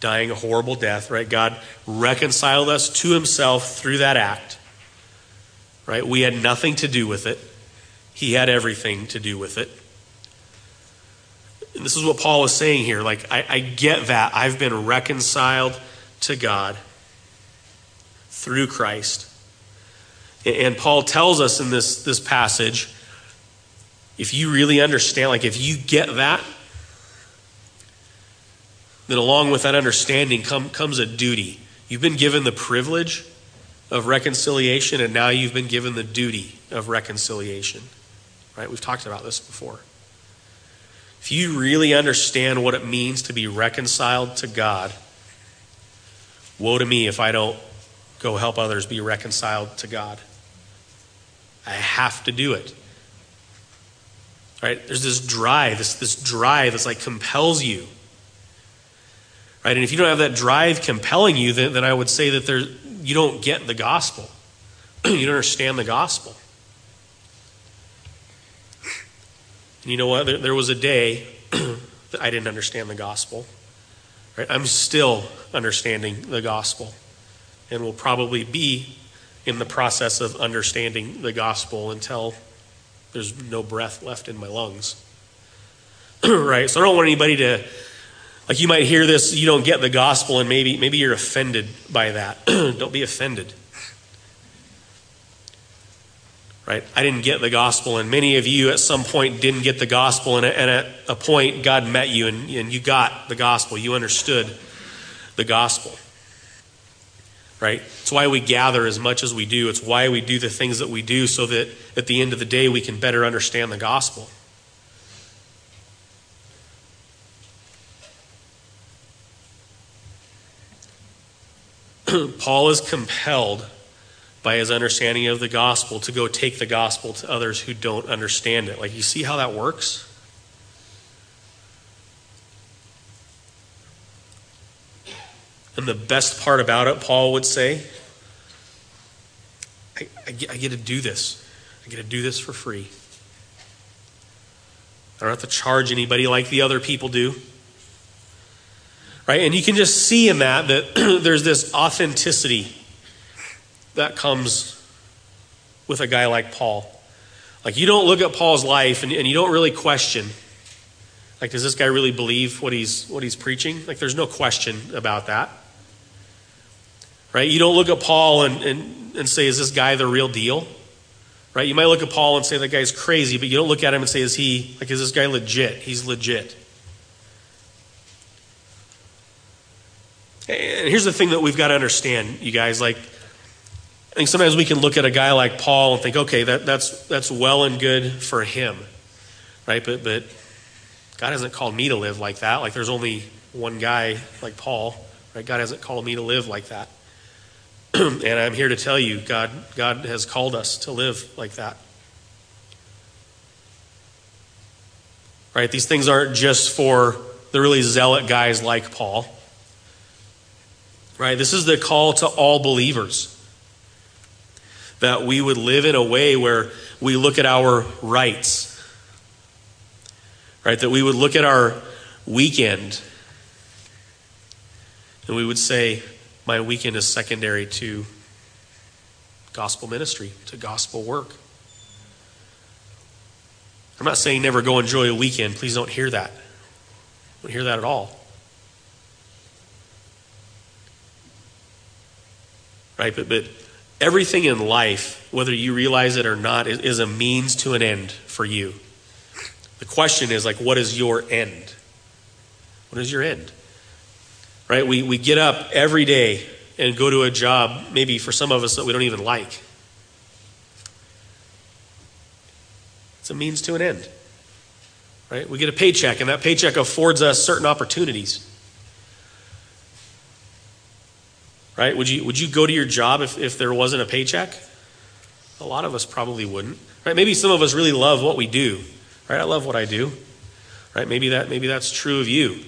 dying a horrible death, right? God reconciled us to Himself through that act, right? We had nothing to do with it, He had everything to do with it. This is what Paul is saying here. Like, I, I get that. I've been reconciled to God through Christ. And Paul tells us in this, this passage if you really understand, like, if you get that, then along with that understanding come, comes a duty. You've been given the privilege of reconciliation, and now you've been given the duty of reconciliation. Right? We've talked about this before. If you really understand what it means to be reconciled to God, woe to me if I don't go help others be reconciled to God. I have to do it. Right? There's this drive, this, this drive that's like compels you. Right? And if you don't have that drive compelling you, then, then I would say that there, you don't get the gospel. you don't understand the gospel. And you know what? There, there was a day that I didn't understand the gospel. Right? I'm still understanding the gospel and will probably be in the process of understanding the gospel until there's no breath left in my lungs. right? So I don't want anybody to like you might hear this, you don't get the gospel, and maybe maybe you're offended by that. don't be offended right? I didn't get the gospel, and many of you at some point didn't get the gospel, and, at a point, God met you and, and you got the gospel. You understood the gospel. right? It's why we gather as much as we do. It's why we do the things that we do so that at the end of the day we can better understand the gospel. Paul is compelled by his understanding of the gospel to go take the gospel to others who don't understand it. Like, you see how that works? And the best part about it, Paul would say, I, I, I get to do this. I get to do this for free. I don't have to charge anybody like the other people do. Right? And you can just see in that that there's this authenticity that comes with a guy like Paul. Like, you don't look at Paul's life and, and you don't really question, like, does this guy really believe what he's, what he's preaching? Like, there's no question about that. Right? You don't look at Paul and, and, and say, is this guy the real deal? Right? You might look at Paul and say that guy's crazy, but you don't look at him and say, is he, like, is this guy legit? He's legit. And here's the thing that we've got to understand, you guys. Like, Think sometimes we can look at a guy like Paul and think, okay, that, that's, that's well and good for him, right? But, but God hasn't called me to live like that. Like, there's only one guy like Paul, right? God hasn't called me to live like that. and I'm here to tell you, God, God has called us to live like that. Right? These things aren't just for the really zealot guys like Paul. Right? This is the call to all believers that we would live in a way where we look at our rights. Right? That we would look at our weekend and we would say, my weekend is secondary to gospel ministry, to gospel work. I'm not saying never go enjoy a weekend. Please don't hear that. Don't hear that at all. Right? But, but everything in life, whether you realize it or not, is, a means to an end for you. The question is like, what is your end? What is your end? Right? We, we get up every day and go to a job, maybe for some of us that we don't even like. It's a means to an end. Right? We get a paycheck, and that paycheck affords us certain opportunities. Right? Would you, would you go to your job if, if there wasn't a paycheck? A lot of us probably wouldn't. Right? Maybe some of us really love what we do. Right? I love what I do. Right? Maybe that maybe that's true of you.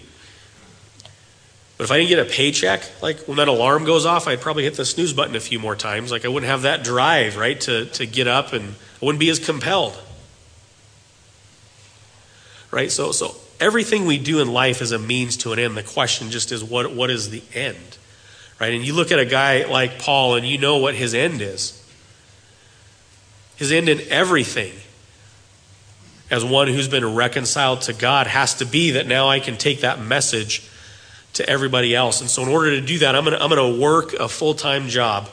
But if I didn't get a paycheck, like when that alarm goes off, I'd probably hit the snooze button a few more times. Like I wouldn't have that drive, right, to, to get up and I wouldn't be as compelled. Right? So so everything we do in life is a means to an end. The question just is what what is the end? Right? And you look at a guy like Paul and you know what his end is. His end in everything, as one who's been reconciled to God, has to be that now I can take that message to everybody else. And so, in order to do that, I'm going to I'm going to work a full time job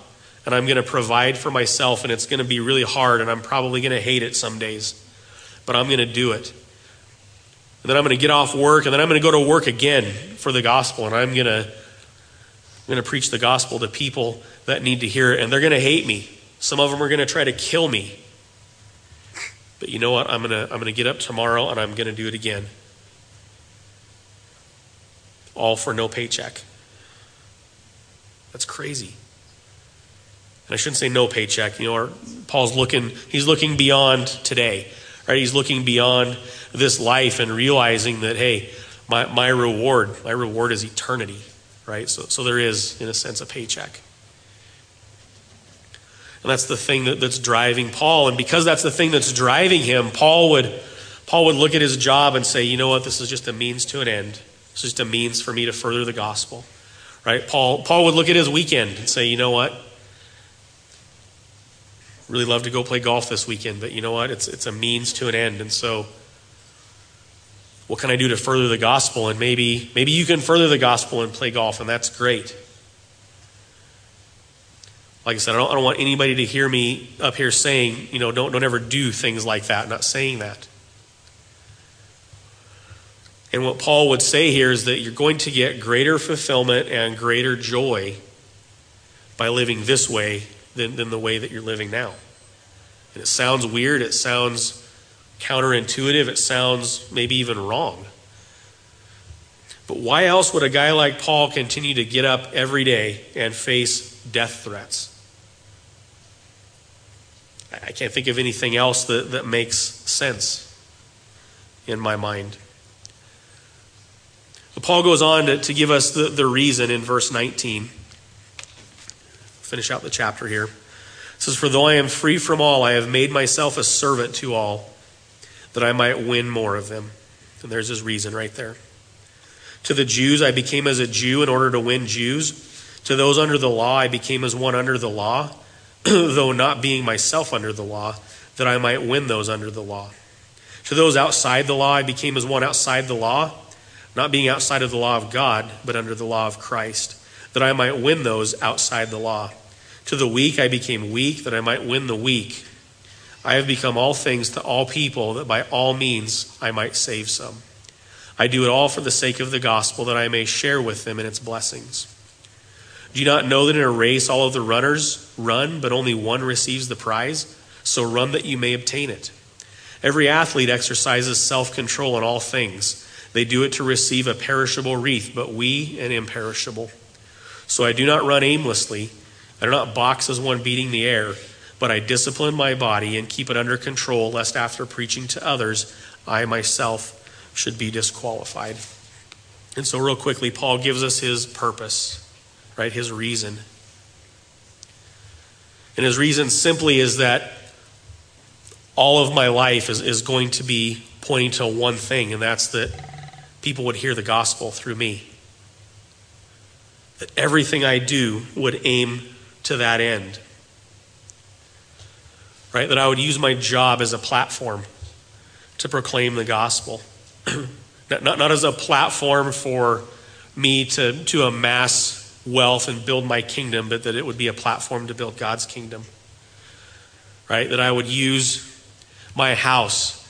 and I'm going to provide for myself, and it's going to be really hard, and I'm probably going to hate it some days, but I'm going to do it. And then I'm going to get off work, and then I'm going to go to work again for the gospel, and I'm going to I'm going to preach the gospel to people that need to hear it, and they're going to hate me. Some of them are going to try to kill me. But you know what? I'm going to, I'm going to get up tomorrow and I'm going to do it again. All for no paycheck. That's crazy. And I shouldn't say no paycheck. You know, Paul's looking, he's looking beyond today, right? He's looking beyond this life and realizing that, hey, my, my reward, my reward is eternity right? So, so there is, in a sense, a paycheck. And that's the thing that, that's driving Paul. And because that's the thing that's driving him, Paul would, Paul would look at his job and say, you know what, this is just a means to an end. This is just a means for me to further the gospel. Right? Paul, Paul would look at his weekend and say, you know what? Really love to go play golf this weekend, but you know what? It's, it's a means to an end. And so what can I do to further the gospel? And maybe, maybe you can further the gospel and play golf, and that's great. Like I said, I don't, I don't want anybody to hear me up here saying, you know, don't, don't ever do things like that. I'm not saying that. And what Paul would say here is that you're going to get greater fulfillment and greater joy by living this way than, than the way that you're living now. And it sounds weird, it sounds counterintuitive, it sounds maybe even wrong. But why else would a guy like Paul continue to get up every day and face death threats? I can't think of anything else that, that makes sense in my mind. But Paul goes on to, to give us the, the reason in verse 19. Finish out the chapter here. It says, For though I am free from all, I have made myself a servant to all, that I might win more of them. And there's his reason right there. To the Jews, I became as a Jew in order to win Jews. To those under the law, I became as one under the law, though not being myself under the law, that I might win those under the law. To those outside the law, I became as one outside the law, not being outside of the law of God, but under the law of Christ, that I might win those outside the law. To the weak, I became weak, that I might win the weak. I have become all things to all people, that by all means I might save some. I do it all for the sake of the gospel, that I may share with them in its blessings. Do you not know that in a race all of the runners run, but only one receives the prize? So run that you may obtain it. Every athlete exercises self control in all things. They do it to receive a perishable wreath, but we an imperishable. So I do not run aimlessly. I do not box as one beating the air, but I discipline my body and keep it under control, lest after preaching to others, I myself should be disqualified. And so, real quickly, Paul gives us his purpose, right? His reason. And his reason simply is that all of my life is, is going to be pointing to one thing, and that's that people would hear the gospel through me. That everything I do would aim to that end. Right? That I would use my job as a platform to proclaim the gospel. not, not, not as a platform for me to, to amass wealth and build my kingdom, but that it would be a platform to build God's kingdom. Right? That I would use my house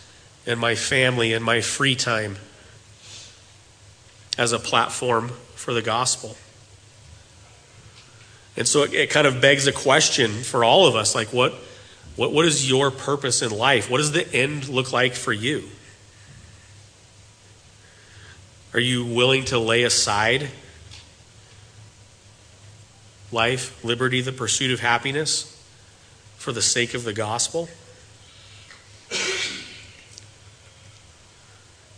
and my family and my free time as a platform for the gospel. And so it, it, kind of begs a question for all of us like, what, what, what is your purpose in life? What does the end look like for you? Are you willing to lay aside life, liberty, the pursuit of happiness for the sake of the gospel?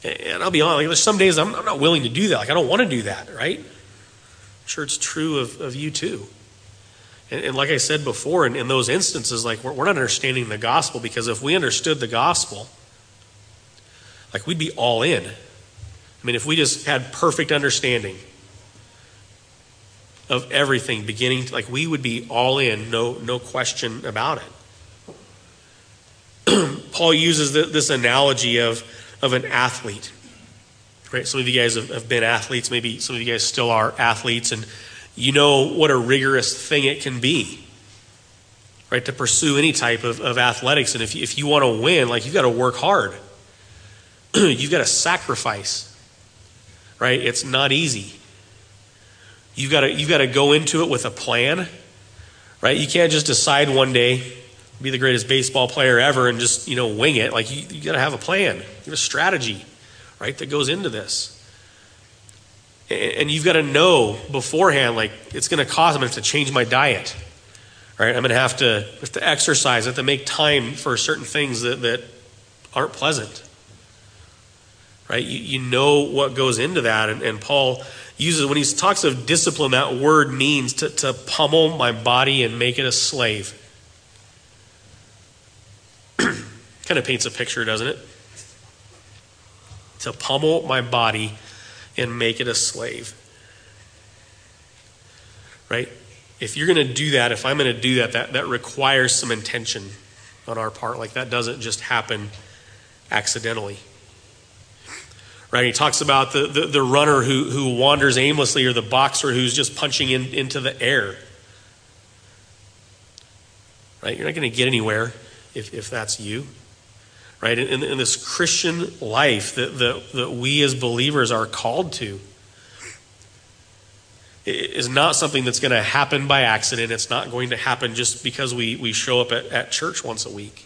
And I'll be honest, like, there's some days I'm, I'm, not willing to do that. Like, I don't want to do that, right? I'm sure it's true of, of you too. And, and, like I said before, in, in those instances, like, we're, we're not understanding the gospel because if we understood the gospel, like, we'd be all in. I mean, if we just had perfect understanding of everything beginning to, like we would be all in no no question about it paul uses the, this analogy of of an athlete. Right? Some of you guys have, have been athletes. Maybe some of you guys still are athletes, and you know what a rigorous thing it can be, right? To pursue any type of, of athletics. And if you, if you want to win, like you've got to work hard, you've got to sacrifice, right? It's not easy. You've got to, you've got to go into it with a plan, right? You can't just decide one day, be the greatest baseball player ever and just, you know, wing it. Like, you, you got to have a plan, you have a strategy, right, that goes into this. And, you've got to know beforehand, like, it's going to cost, I'm going to have to change my diet, right? I'm going to have to, have to exercise, I have to make time for certain things that, that aren't pleasant, right? You, you know what goes into that. And, and Paul uses, when he talks of discipline, that word means to, to pummel my body and make it a slave. Kind of paints a picture, doesn't it? To pummel my body and make it a slave. Right? If you're going to do that, if I'm going to do that, that, that requires some intention on our part. Like that doesn't just happen accidentally. Right? He talks about the, the, the runner who, who wanders aimlessly or the boxer who's just punching in, into the air. Right? You're not going to get anywhere if, if that's you right? In, in this Christian life that, that, that we as believers are called to. is not something that's going to happen by accident. It's not going to happen just because we, we show up at, at church once a week.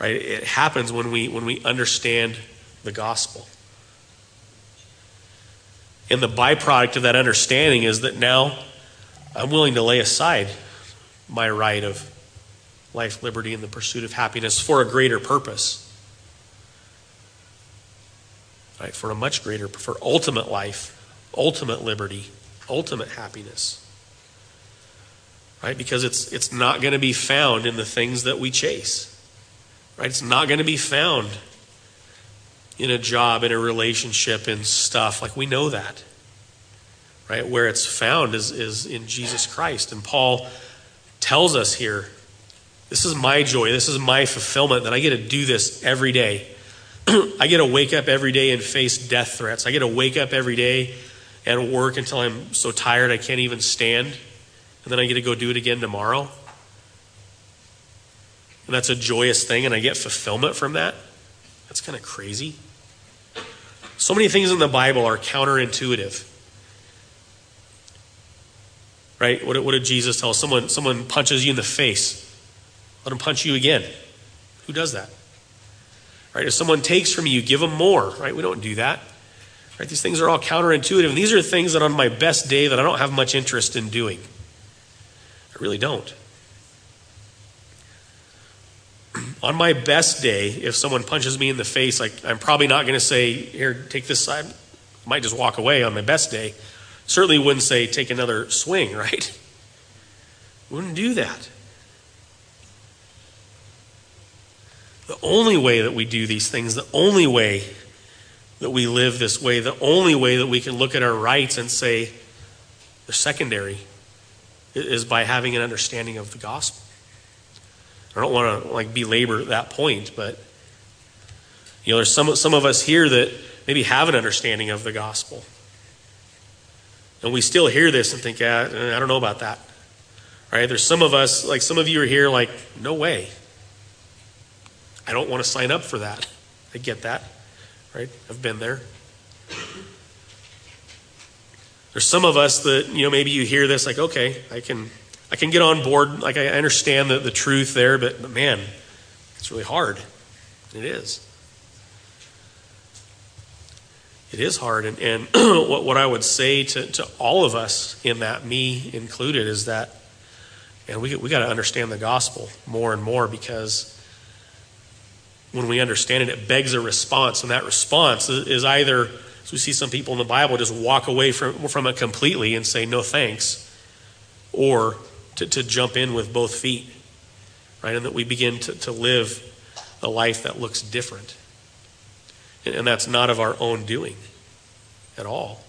Right? It happens when we when we understand the gospel. And the byproduct of that understanding is that now I'm willing to lay aside my right of life, liberty, and the pursuit of happiness for a greater purpose. Right? For a much greater, for ultimate life, ultimate liberty, ultimate happiness. Right? Because it's, it's not going to be found in the things that we chase. Right? It's not going to be found in a job, in a relationship, in stuff. Like we know that. Right? Where it's found is, is in Jesus Christ. And Paul tells us here this is my joy, this is my fulfillment that I get to do this every day. I get to wake up every day and face death threats. I get to wake up every day and work until I'm so tired I can't even stand. And then I get to go do it again tomorrow. And that's a joyous thing, and I get fulfillment from that. That's kind of crazy. So many things in the Bible are counterintuitive. Right? What, what did Jesus tell? Someone, someone punches you in the face. Let him punch you again. Who does that? Right? If someone takes from you, give them more. Right? We don't do that. Right? These things are all counterintuitive. And these are things that on my best day that I don't have much interest in doing. I really don't. on my best day, if someone punches me in the face, like I'm probably not going to say, "Here, take this side." I might just walk away on my best day. Certainly wouldn't say, "Take another swing," right? Wouldn't do that. The only way that we do these things, the only way that we live this way, the only way that we can look at our rights and say they're secondary, is by having an understanding of the gospel. I don't want to like belabor that point, but you know, there's some some of us here that maybe have an understanding of the gospel, and we still hear this and think, yeah, I don't know about that. Right? There's some of us, like some of you are here, like, no way. I don't want to sign up for that. I get that. Right? I've been there. There's some of us that, you know, maybe you hear this like, okay, I can I can get on board. Like, I understand the, the truth there, but, but man, it's really hard. It is. It is hard. And, and what, what I would say to, to all of us in that, me included, is that and we, we got to understand the gospel more and more because when we understand it, it begs a response. And that response is either, as we see some people in the Bible, just walk away from, from it completely and say, no thanks, or to, to jump in with both feet, right? And that we begin to, to live a life that looks different. And, and that's not of our own doing at all.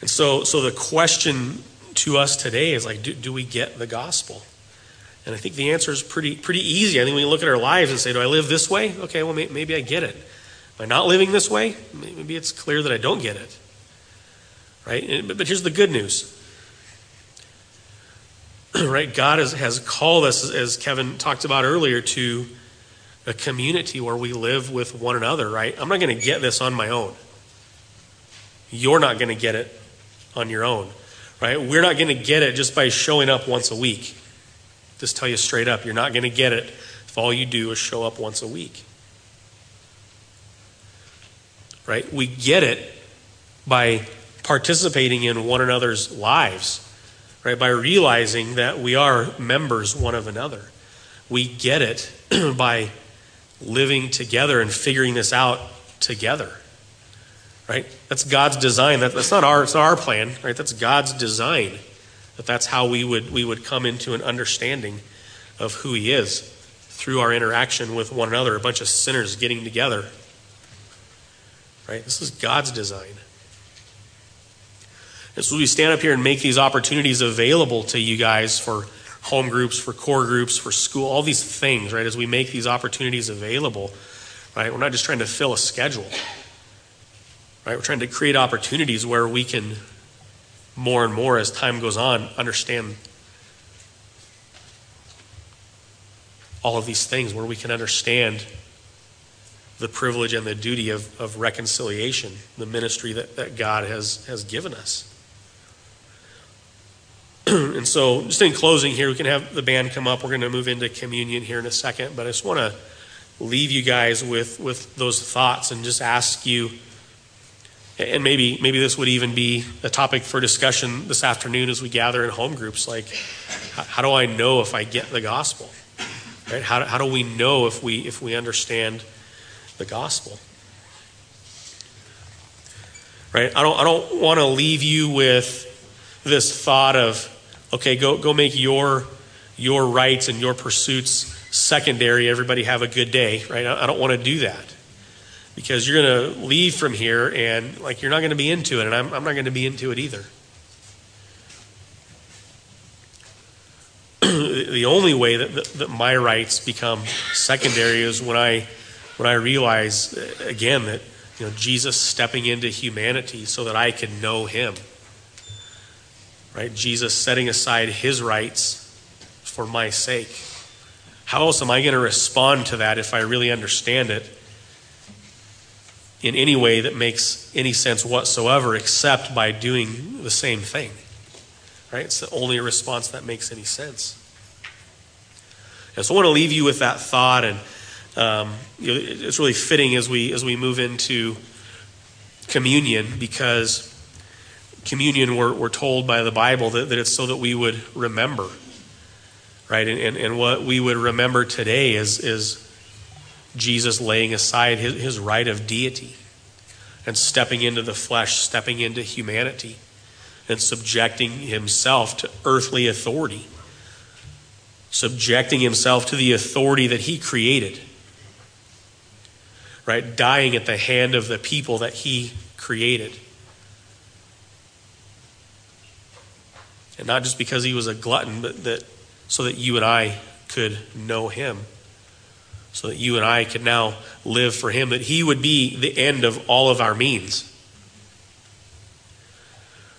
And so, so the question to us today is like, do, do we get the gospel? And I think the answer is pretty, pretty easy. I think we look at our lives and say, do I live this way? Okay, well, maybe I get it. Am I not living this way? Maybe it's clear that I don't get it. Right? But here's the good news right? God has, has called us, as Kevin talked about earlier, to a community where we live with one another, right? I'm not going to get this on my own. You're not going to get it on your own, right? We're not going to get it just by showing up once a week. Just tell you straight up, you're not going to get it if all you do is show up once a week. Right? We get it by participating in one another's lives right? By realizing that we are members one of another. We get it by living together and figuring this out together. Right? That's God's design. That, that's not our, it's not our plan, right? That's God's design. That that's how we would, we would come into an understanding of who He is through our interaction with one another, a bunch of sinners getting together. Right? This is God's design. And so we stand up here and make these opportunities available to you guys for home groups, for core groups, for school, all these things, right? As we make these opportunities available, right? We're not just trying to fill a schedule, right? We're trying to create opportunities where we can more and more as time goes on understand all of these things, where we can understand the privilege and the duty of, of reconciliation, the ministry that, that God has, has given us. and so, just in closing here, we can have the band come up. We're going to move into communion here in a second, but I just want to leave you guys with, with those thoughts and just ask you and maybe maybe this would even be a topic for discussion this afternoon as we gather in home groups like how, do i know if i get the gospel right? How, how do we know if we if we understand the gospel? Right? I don't i don't want to leave you with this thought of okay go go make your your rights and your pursuits secondary. Everybody have a good day right? I, I don't want to do that because you're going to leave from here and like you're not going to be into it and i'm, I'm not going to be into it either. The only way that, that, that, my rights become secondary is when i when i realize uh, again that you know jesus stepping into humanity so that i can know him. Right? Jesus setting aside his rights for my sake. How else am i going to respond to that if i really understand it in any way that makes any sense whatsoever except by doing the same thing. Right? It's the only response that makes any sense. And so I want to leave you with that thought, and um, it's really fitting as we as we move into communion because communion we're, we're told by the Bible that, that it's so that we would remember. Right? And, and, and what we would remember today is, is Jesus laying aside his, his right of deity and stepping into the flesh, stepping into humanity, and subjecting himself to earthly authority, subjecting himself to the authority that he created, right? Dying at the hand of the people that he created. And not just because he was a glutton, but that so that you and I could know him so that you and I could now live for Him, that He would be the end of all of our means.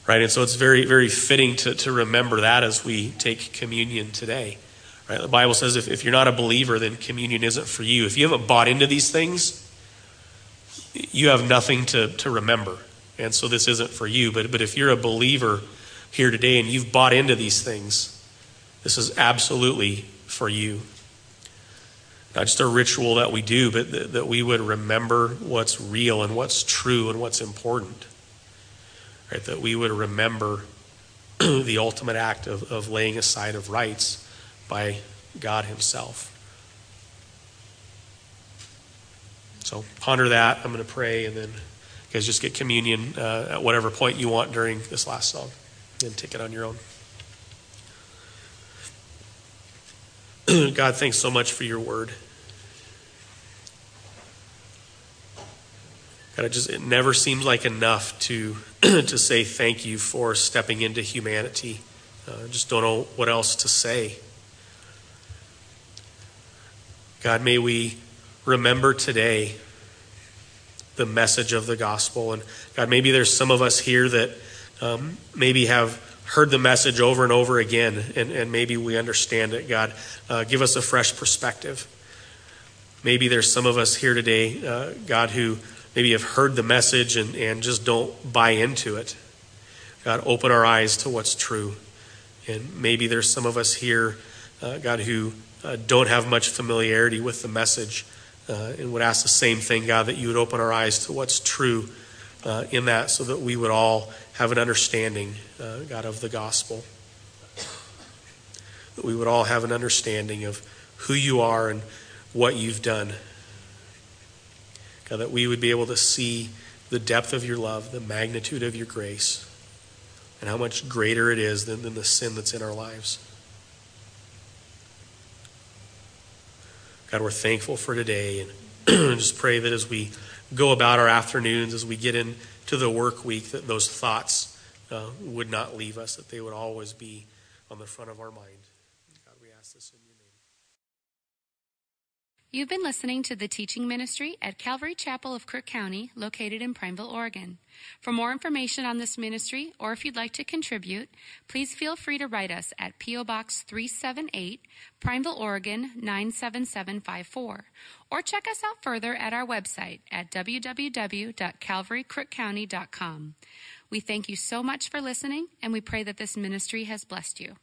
Right? And so it's very, very fitting to, to remember that as we take communion today. Right? The Bible says if, if you're not a believer, then communion isn't for you. If you haven't bought into these things, you have nothing to, to remember. And so this isn't for you. But, but if you're a believer here today and you've bought into these things, this is absolutely for you not just a ritual that we do, but that, that we would remember what's real and what's true and what's important. Right? That we would remember the ultimate act of, of laying aside of rights by God Himself. So ponder that. I'm going to pray, and then you guys just get communion uh, at whatever point you want during this last song, and take it on your own. God, thanks so much for your word. God, it just it never seems like enough to to say thank you for stepping into humanity. Uh, just don't know what else to say. God, may we remember today the message of the gospel. And God, maybe there's some of us here that um, maybe have heard the message over and over again, and, and maybe we understand it. God, uh, give us a fresh perspective. Maybe there's some of us here today, uh, God, who maybe have heard the message and, and just don't buy into it. God, open our eyes to what's true. And maybe there's some of us here, uh, God, who uh, don't have much familiarity with the message uh, and would ask the same thing, God, that you would open our eyes to what's true uh, in that so that we would all have an understanding, uh, God, of the gospel. That we would all have an understanding of who you are and what you've done. God, that we would be able to see the depth of your love, the magnitude of your grace, and how much greater it is than, than the sin that's in our lives. God, we're thankful for today and just pray that as we go about our afternoons, as we get in to the work week that those thoughts uh, would not leave us, that they would always be on the front of our mind. God, we ask this in your name. You've been listening to the teaching ministry at Calvary Chapel of Crook County, located in Prineville, Oregon. For more information on this ministry, or if you'd like to contribute, please feel free to write us at P.O. Box 378, Prineville, Oregon 97754, or check us out further at our website at www.calvarycrookcounty.com. We thank you so much for listening, and we pray that this ministry has blessed you.